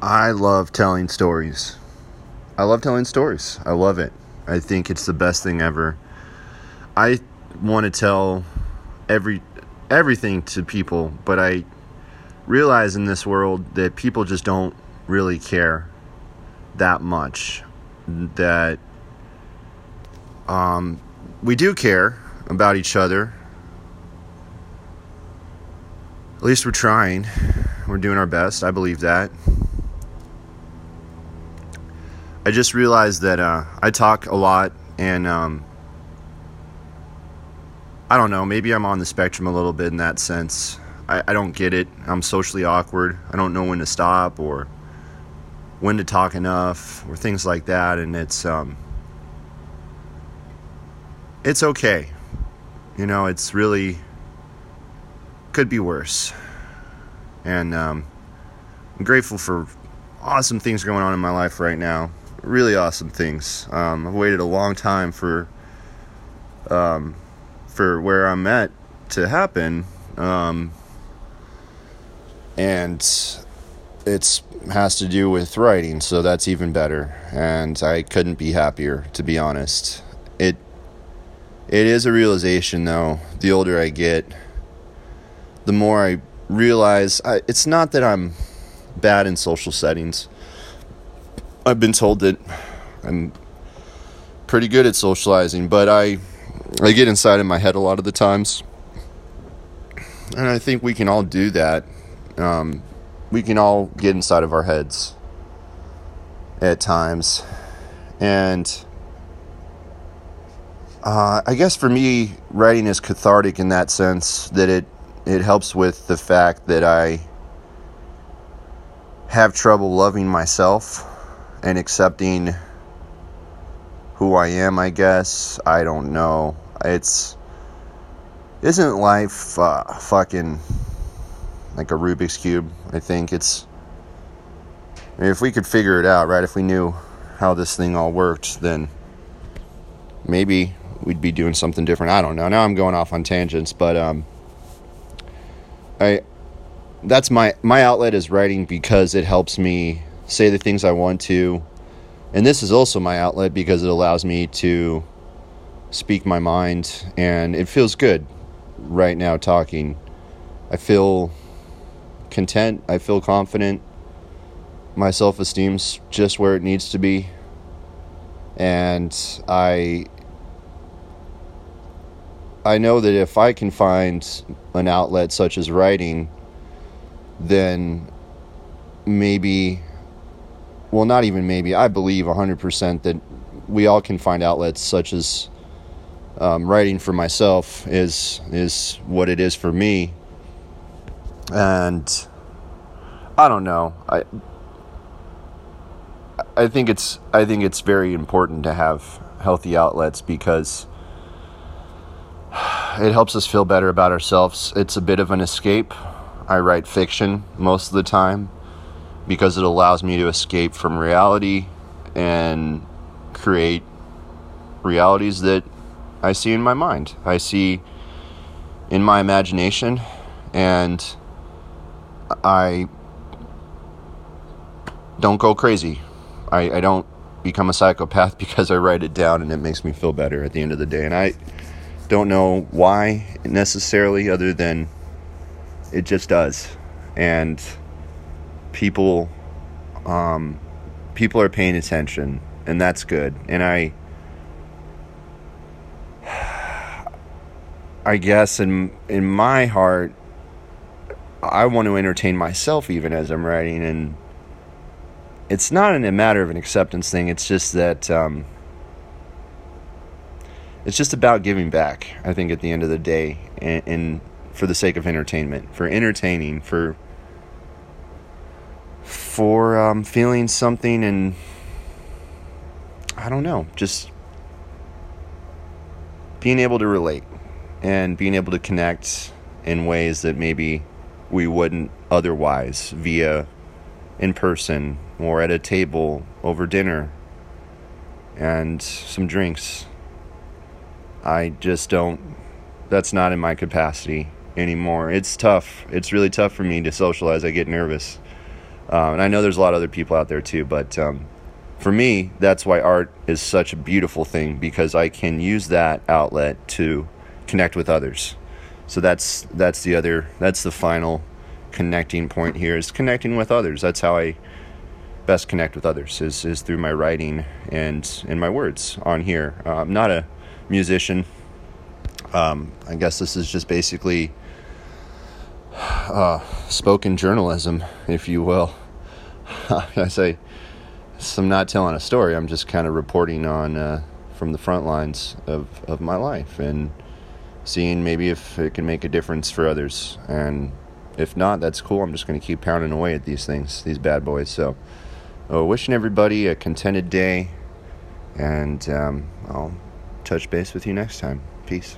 I love telling stories. I love telling stories. I love it. I think it's the best thing ever. I want to tell every everything to people, but I realize in this world that people just don't really care that much. That um, we do care about each other. At least we're trying. We're doing our best. I believe that. I just realized that uh, I talk a lot, and um, I don't know. Maybe I'm on the spectrum a little bit in that sense. I, I don't get it. I'm socially awkward. I don't know when to stop or when to talk enough or things like that, and it's um, it's okay. You know, it's really could be worse, and um, I'm grateful for awesome things going on in my life right now really awesome things. Um, I've waited a long time for um, for where I'm at to happen, um, and it's has to do with writing, so that's even better. And I couldn't be happier, to be honest. It it is a realization, though. The older I get, the more I realize I, it's not that I'm bad in social settings I've been told that I'm pretty good at socializing, but I I get inside in my head a lot of the times, and I think we can all do that. Um, we can all get inside of our heads at times, and uh, I guess for me, writing is cathartic in that sense that it it helps with the fact that I have trouble loving myself and accepting who I am, I guess. I don't know. It's isn't life uh, fucking like a Rubik's cube? I think it's. If we could figure it out, right? If we knew how this thing all worked, then maybe we'd be doing something different. I don't know. Now I'm going off on tangents, but um, I that's my my outlet is writing because it helps me say the things I want to. And this is also my outlet because it allows me to speak my mind and it feels good right now talking. I feel content, I feel confident. My self-esteem's just where it needs to be. And I I know that if I can find an outlet such as writing, then maybe well, not even maybe, I believe 100% that we all can find outlets such as um, writing for myself is is what it is for me. And I don't know. I I think it's I think it's very important to have healthy outlets because it helps us feel better about ourselves. It's a bit of an escape. I write fiction most of the time because it allows me to escape from reality and create realities that I see in my mind. I see in my imagination, and I don't go crazy. I, I don't become a psychopath because I write it down and it makes me feel better at the end of the day. And I don't know why necessarily, other than it just does. And people um, people are paying attention, and that's good. And I, I guess in in my heart, I want to entertain myself even as I'm writing, and it's not in a matter of an acceptance thing. It's just that um, it's just about giving back. I think at the end of the day, and, and for the sake of entertainment, for entertaining, for for um, feeling something and I don't know, just being able to relate and being able to connect in ways that maybe we wouldn't otherwise via in person or at a table over dinner and some drinks. I just don't, that's not in my capacity anymore. It's tough. It's really tough for me to socialize. I get nervous Um, and I know there's a lot of other people out there too, but um, for me, that's why art is such a beautiful thing because I can use that outlet to connect with others. So that's that's the other that's the final connecting point here is connecting with others. That's how I best connect with others is is through my writing and in my words on here. Uh, I'm not a musician. Um, I guess this is just basically uh, spoken journalism, if you will. I say, I'm not telling a story. I'm just kind of reporting on uh, from the front lines of, of my life and seeing maybe if it can make a difference for others. And if not, that's cool. I'm just going to keep pounding away at these things, these bad boys. So, uh, wishing everybody a contented day, and um, I'll touch base with you next time. Peace.